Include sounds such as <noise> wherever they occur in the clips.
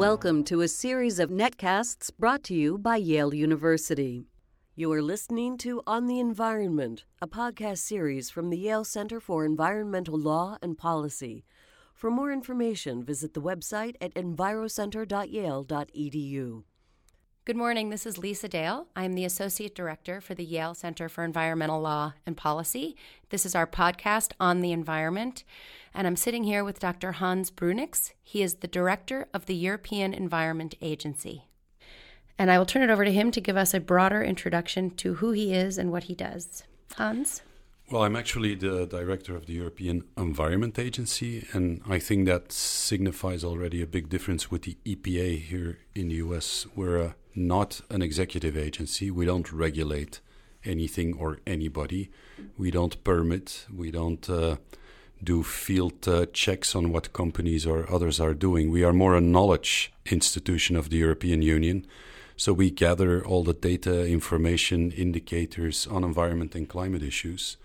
Welcome to a series of netcasts brought to you by Yale University. You are listening to On the Environment, a podcast series from the Yale Center for Environmental Law and Policy. For more information, visit the website at envirocenter.yale.edu. Good morning. This is Lisa Dale. I'm the Associate Director for the Yale Center for Environmental Law and Policy. This is our podcast on the environment. And I'm sitting here with Dr. Hans Bruyninckx. He is the Director of the European Environment Agency. And I will turn it over to him to give us a broader introduction to who he is and what he does. Hans? Well, I'm actually the director of the European Environment Agency, and I think that signifies already a big difference with the EPA here in the US. We're uh, not an executive agency, we don't regulate anything or anybody, we don't permit, we don't uh, do field uh, checks on what companies or others are doing. We are more a knowledge institution of the European Union. So we gather all the data, information, indicators on environment and climate issues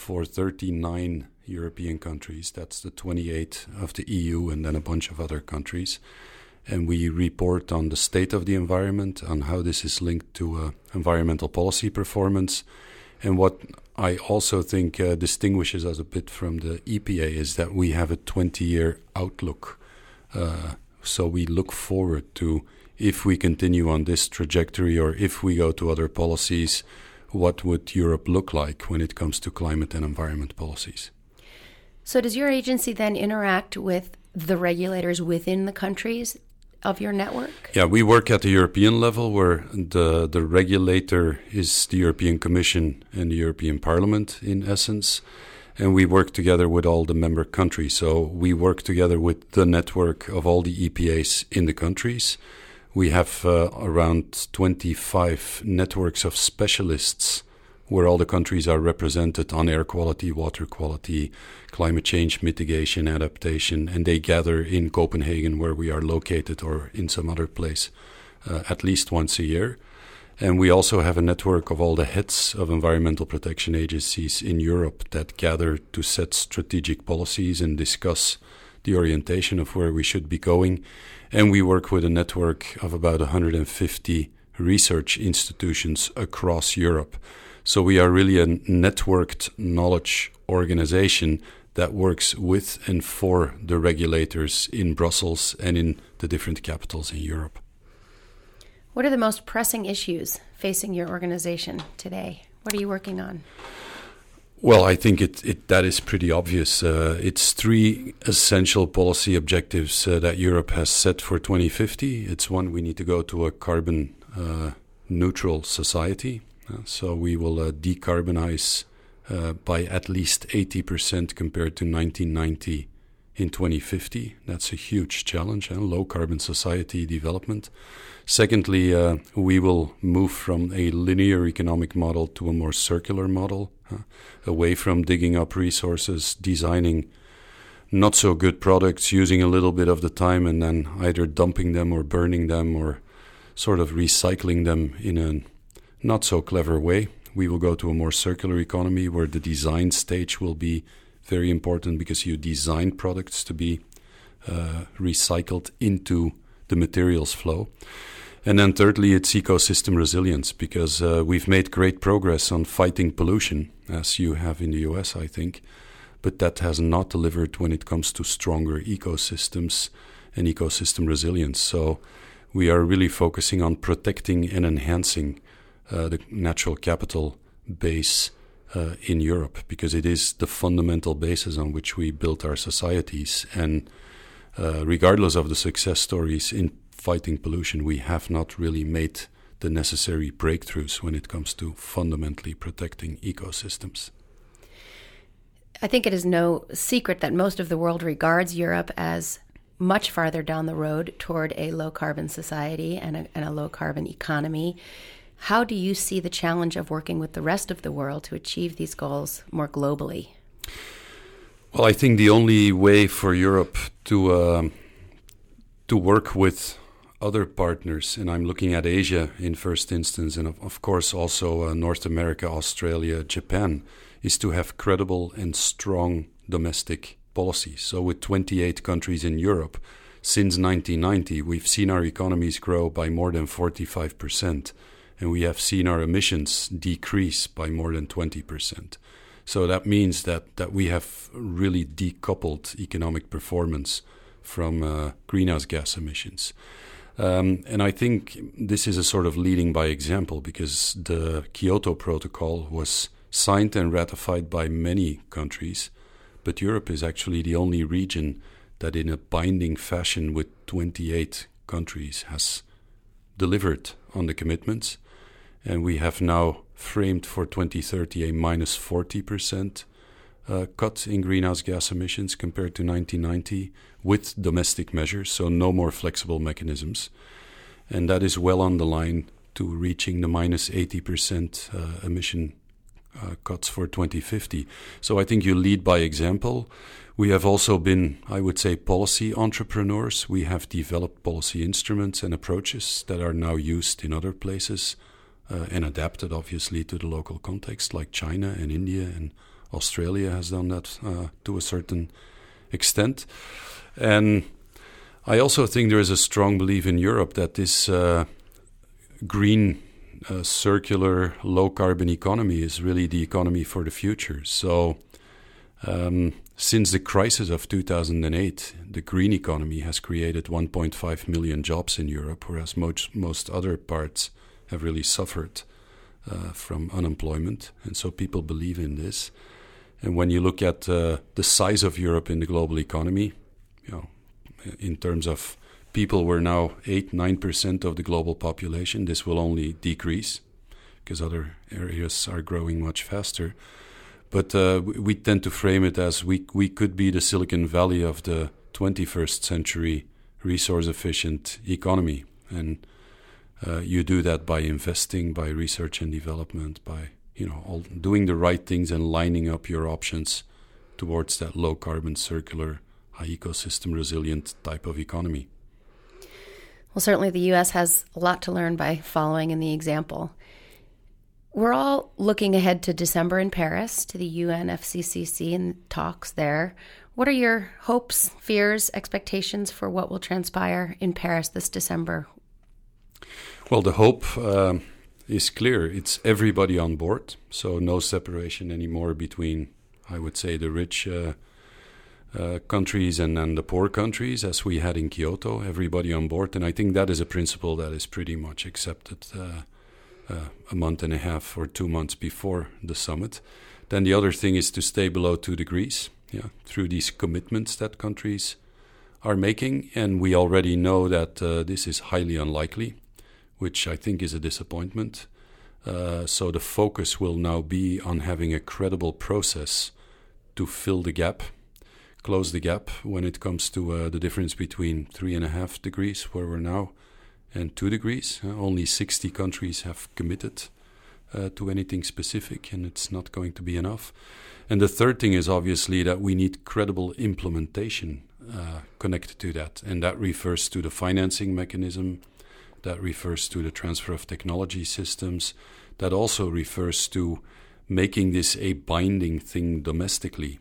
for 39 European countries. That's the 28 of the EU and then a bunch of other countries. And we report on the state of the environment, on how this is linked to uh, environmental policy performance. And what I also think uh, distinguishes us a bit from the EPA is that we have a 20 year outlook. Uh, so we look forward to if we continue on this trajectory or if we go to other policies, what would Europe look like when it comes to climate and environment policies? So, does your agency then interact with the regulators within the countries of your network? Yeah, we work at the European level where the, the regulator is the European Commission and the European Parliament, in essence. And we work together with all the member countries. So we work together with the network of all the EPAs in the countries. We have uh, around 25 networks of specialists where all the countries are represented on air quality, water quality, climate change mitigation, adaptation, and they gather in Copenhagen, where we are located, or in some other place, uh, at least once a year. And we also have a network of all the heads of environmental protection agencies in Europe that gather to set strategic policies and discuss the orientation of where we should be going. And we work with a network of about 150 research institutions across Europe so we are really a networked knowledge organization that works with and for the regulators in Brussels and in the different capitals in Europe. What are the most pressing issues facing your organization today? What are you working on? Well, I think it, it that is pretty obvious. Uh, it's three essential policy objectives uh, that Europe has set for 2050. It's one, we need to go to a carbon uh, neutral society. Uh, so we will uh, decarbonize uh, by at least 80% compared to 1990 in 2050. That's a huge challenge, and low carbon society development. Secondly, we will move from a linear economic model to a more circular model, away from digging up resources, designing not so good products, using a little bit of the time, and then either dumping them or burning them or sort of recycling them in a not so clever way. We will go to a more circular economy where the design stage will be very important because you design products to be uh, recycled into the materials flow. And then, thirdly, it's ecosystem resilience because uh, we've made great progress on fighting pollution, as you have in the US, I think, but that has not delivered when it comes to stronger ecosystems and ecosystem resilience. So, we are really focusing on protecting and enhancing uh, the natural capital base uh, in Europe because it is the fundamental basis on which we built our societies. And uh, regardless of the success stories in fighting pollution, we have not really made the necessary breakthroughs when it comes to fundamentally protecting ecosystems. I think it is no secret that most of the world regards Europe as much farther down the road toward a low carbon society and a, and a low carbon economy. How do you see the challenge of working with the rest of the world to achieve these goals more globally? Well, I think the only way for Europe to uh, to work with other partners, and I'm looking at Asia in first instance, and of, of course also uh, North America, Australia, Japan, is to have credible and strong domestic policies. So, with 28 countries in Europe, since 1990, we've seen our economies grow by more than 45%, and we have seen our emissions decrease by more than 20%. So that means that, that we have really decoupled economic performance from uh, greenhouse gas emissions. Um, and I think this is a sort of leading by example because the Kyoto Protocol was signed and ratified by many countries, but Europe is actually the only region that, in a binding fashion with 28 countries, has delivered on the commitments. And we have now framed for 2030 a minus 40% uh, cut in greenhouse gas emissions compared to 1990 with domestic measures, so no more flexible mechanisms. And that is well on the line to reaching the minus 80% uh, emission uh, cuts for 2050. So I think you lead by example. We have also been, I would say, policy entrepreneurs. We have developed policy instruments and approaches that are now used in other places uh, and adapted, obviously, to the local context, like China and India and Australia has done that uh, to a certain extent. And I also think there is a strong belief in Europe that this uh, green, uh, circular, low carbon economy is really the economy for the future. So, um, since the crisis of 2008, the green economy has created 1.5 million jobs in Europe, whereas most, most other parts have really suffered uh, from unemployment. And so people believe in this. And when you look at uh, the size of Europe in the global economy, you know, in terms of people, we're now eight, nine percent of the global population. This will only decrease because other areas are growing much faster. But uh, we tend to frame it as we we could be the Silicon Valley of the 21st century resource efficient economy, and uh, you do that by investing, by research and development, by you know, all, doing the right things and lining up your options towards that low carbon, circular, high ecosystem resilient type of economy. Well, certainly the U.S. has a lot to learn by following in the example. We're all looking ahead to December in Paris to the UNFCCC and talks there. What are your hopes, fears, expectations for what will transpire in Paris this December? Well, the hope. Uh, is clear. It's everybody on board, so no separation anymore between, I would say, the rich uh, uh, countries and, and the poor countries, as we had in Kyoto. Everybody on board, and I think that is a principle that is pretty much accepted uh, uh a month and a half or two months before the summit. Then the other thing is to stay below two degrees, yeah, through these commitments that countries are making, and we already know that uh, this is highly unlikely which I think is a disappointment. Uh, so the focus will now be on having a credible process to fill the gap, close the gap when it comes to uh, the difference between three and a half degrees, where we're now, and two degrees. Uh, only 60 countries have committed uh, to anything specific, and it's not going to be enough. And the third thing is obviously that we need credible implementation uh, connected to that, and that refers to the financing mechanism that refers to the transfer of technology systems, that also refers to making this a binding thing domestically.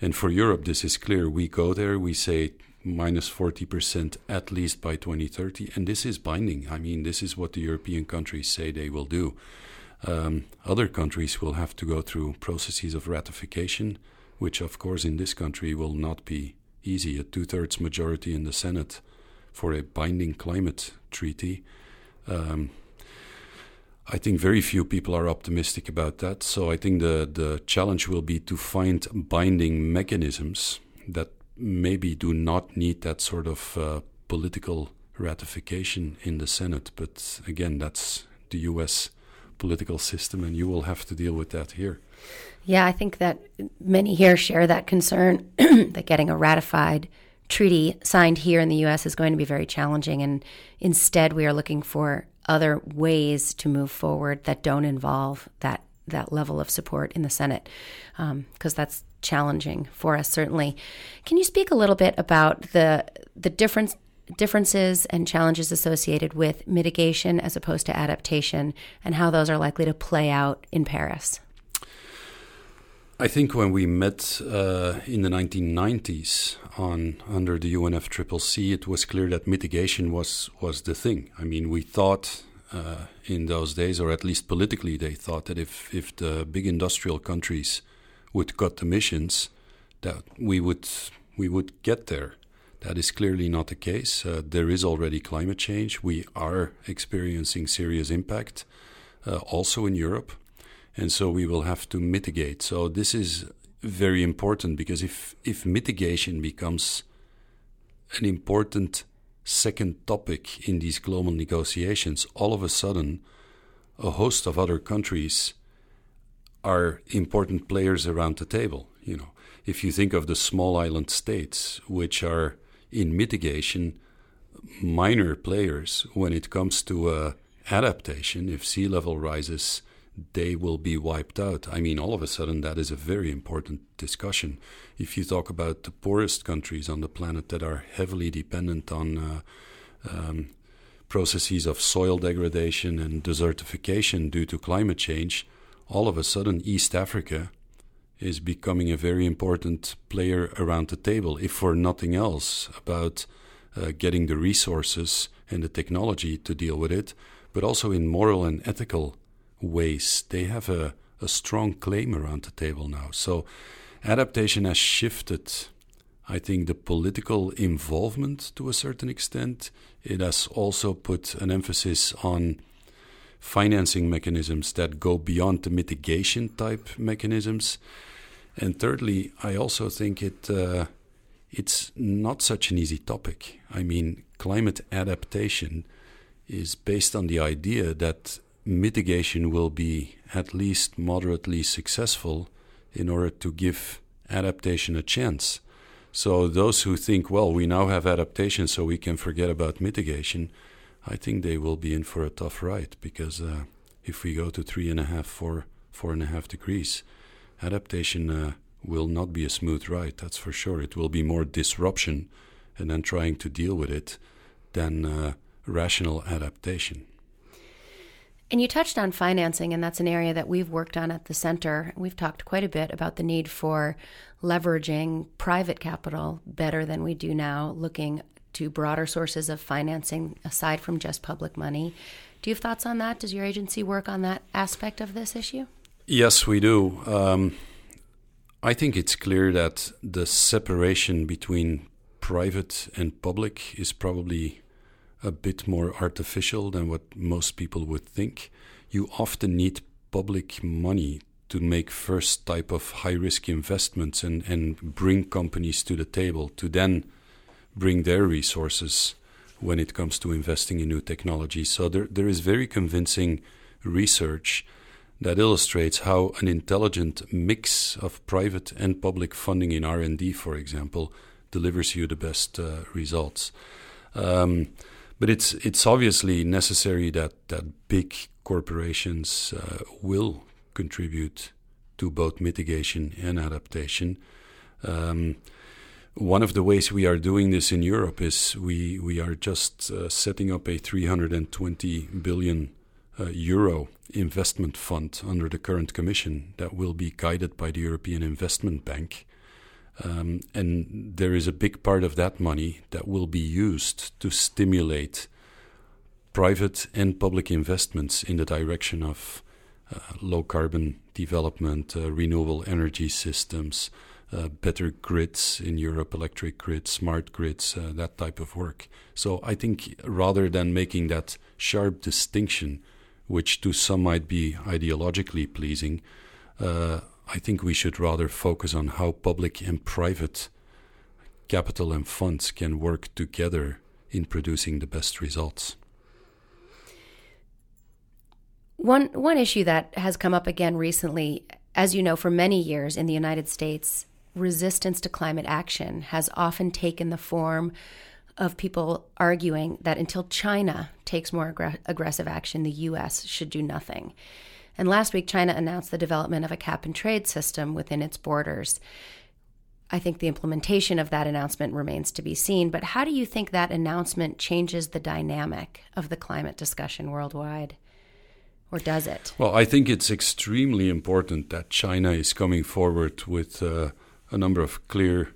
And for Europe, this is clear. We go there, we say minus 40% at least by 2030, and this is binding. I mean, this is what the European countries say they will do. Um, other countries will have to go through processes of ratification, which, of course, in this country will not be easy. A two thirds majority in the Senate for a binding climate treaty. Um, I think very few people are optimistic about that. So I think the, the challenge will be to find binding mechanisms that maybe do not need that sort of uh, political ratification in the Senate. But again, that's the US political system, and you will have to deal with that here. Yeah, I think that many here share that concern <clears throat> that getting a ratified treaty signed here in the U.S. is going to be very challenging. And instead, we are looking for other ways to move forward that don't involve that that level of support in the Senate, because um, that's challenging for us certainly. Can you speak a little bit about the the difference differences and challenges associated with mitigation as opposed to adaptation, and how those are likely to play out in Paris? I think when we met uh, in the 1990s on under the UNFCCC, it was clear that mitigation was was the thing. I mean, we thought uh, in those days, or at least politically, they thought that if if the big industrial countries would cut emissions, that we would we would get there. That is clearly not the case. Uh, there is already climate change. We are experiencing serious impact, uh, also in Europe and so we will have to mitigate. So this is very important because if if mitigation becomes an important second topic in these global negotiations, all of a sudden a host of other countries are important players around the table. You know, if you think of the small island states, which are in mitigation minor players when it comes to uh, adaptation, if sea level rises they will be wiped out. I mean, all of a sudden, that is a very important discussion. If you talk about the poorest countries on the planet that are heavily dependent on uh, um, processes of soil degradation and desertification due to climate change, all of a sudden, East Africa is becoming a very important player around the table, if for nothing else, about uh, getting the resources and the technology to deal with it, but also in moral and ethical ways. They have a, a strong claim around the table now. So adaptation has shifted, I think, the political involvement to a certain extent. It has also put an emphasis on financing mechanisms that go beyond the mitigation type mechanisms. And thirdly, I also think it uh, it's not such an easy topic. I mean, climate adaptation is based on the idea that mitigation will be at least moderately successful in order to give adaptation a chance. So, those who think, well, we now have adaptation, so we can forget about mitigation, I think they will be in for a tough ride because uh, if we go to three and a half, four, four and a half degrees, adaptation uh, will not be a smooth ride, that's for sure. It will be more disruption and then trying to deal with it than uh, rational adaptation. And you touched on financing, and that's an area that we've worked on at the center. We've talked quite a bit about the need for leveraging private capital better than we do now, looking to broader sources of financing aside from just public money. Do you have thoughts on that? Does your agency work on that aspect of this issue? Yes, we do. Um, I think it's clear that the separation between private and public is probably a bit more artificial than what most people would think. You often need public money to make first type of high risk investments and, and bring companies to the table to then bring their resources when it comes to investing in new technology. So there, there is very convincing research that illustrates how an intelligent mix of private and public funding in R&D, for example, delivers you the best uh, results. Um, but it's it's obviously necessary that that big corporations uh, will contribute to both mitigation and adaptation. Um, one of the ways we are doing this in Europe is we we are just uh, setting up a 320 billion uh, euro investment fund under the current Commission that will be guided by the European Investment Bank um, and there is a big part of that money that will be used to stimulate private and public investments in the direction of uh, low carbon development, uh, renewable energy systems, uh, better grids in Europe, electric grids, smart grids, uh, that type of work. So I think rather than making that sharp distinction, which to some might be ideologically pleasing, uh, I think we should rather focus on how public and private capital and funds can work together in producing the best results. One one issue that has come up again recently, as you know, for many years in the United States, resistance to climate action has often taken the form of people arguing that until China takes more aggr- aggressive action, the U.S. should do nothing. And last week, China announced the development of a cap and trade system within its borders. I think the implementation of that announcement remains to be seen, but how do you think that announcement changes the dynamic of the climate discussion worldwide? or does it? Well, I think it's extremely important that China is coming forward with uh, a number of clear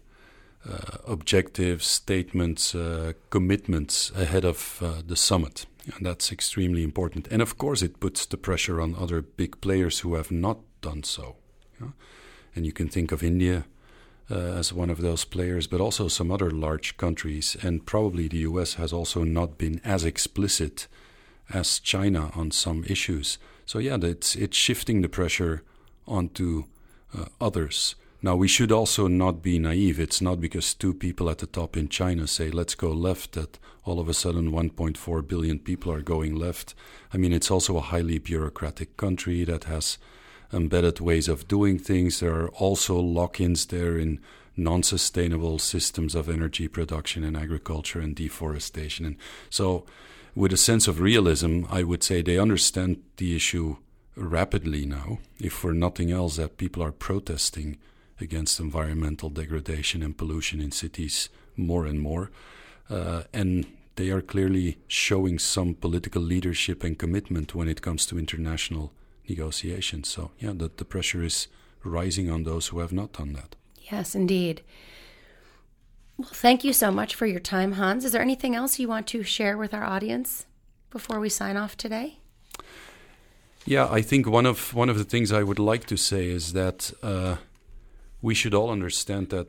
uh, objectives, statements, uh, commitments ahead of uh, the summit. And that's extremely important. And of course, it puts the pressure on other big players who have not done so. And you can think of India uh, as one of those players, but also some other large countries. And probably the US has also not been as explicit as China on some issues. So, yeah, it's, it's shifting the pressure onto uh, others. Now, we should also not be naive. It's not because two people at the top in China say, let's go left, that all of a sudden 1.4 billion people are going left. I mean, it's also a highly bureaucratic country that has embedded ways of doing things. There are also lock ins there in non sustainable systems of energy production and agriculture and deforestation. And so, with a sense of realism, I would say they understand the issue rapidly now, if for nothing else, that people are protesting against environmental degradation and pollution in cities more and more. Uh, and they are clearly showing some political leadership and commitment when it comes to international negotiations. So, yeah, the, the pressure is rising on those who have not done that. Yes, indeed. Well, thank you so much for your time, Hans. Is there anything else you want to share with our audience before we sign off today? Yeah, I think one of one of the things I would like to say is that uh, we should all understand that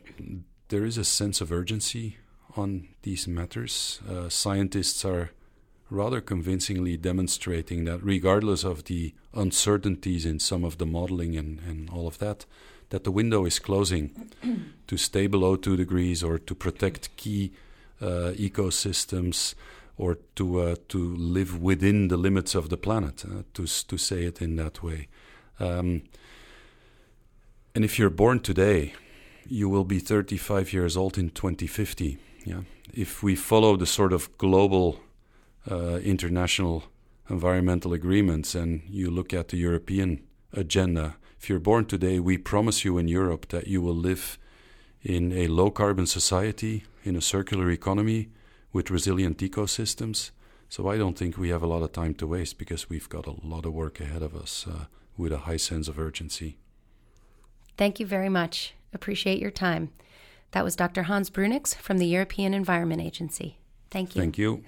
there is a sense of urgency on these matters. Uh, scientists are rather convincingly demonstrating that, regardless of the uncertainties in some of the modeling and, and all of that, that the window is closing <clears throat> to stay below two degrees or to protect key uh, ecosystems or to uh, to live within the limits of the planet, uh, to to say it in that way. Um, and if you're born today, you will be 35 years old in 2050. Yeah. If we follow the sort of global uh, international environmental agreements and you look at the European agenda, if you're born today, we promise you in Europe that you will live in a low carbon society, in a circular economy with resilient ecosystems. So I don't think we have a lot of time to waste because we've got a lot of work ahead of us uh, with a high sense of urgency. Thank you very much. Appreciate your time. That was Dr. Hans Bruyninckx from the European Environment Agency. Thank you. Thank you.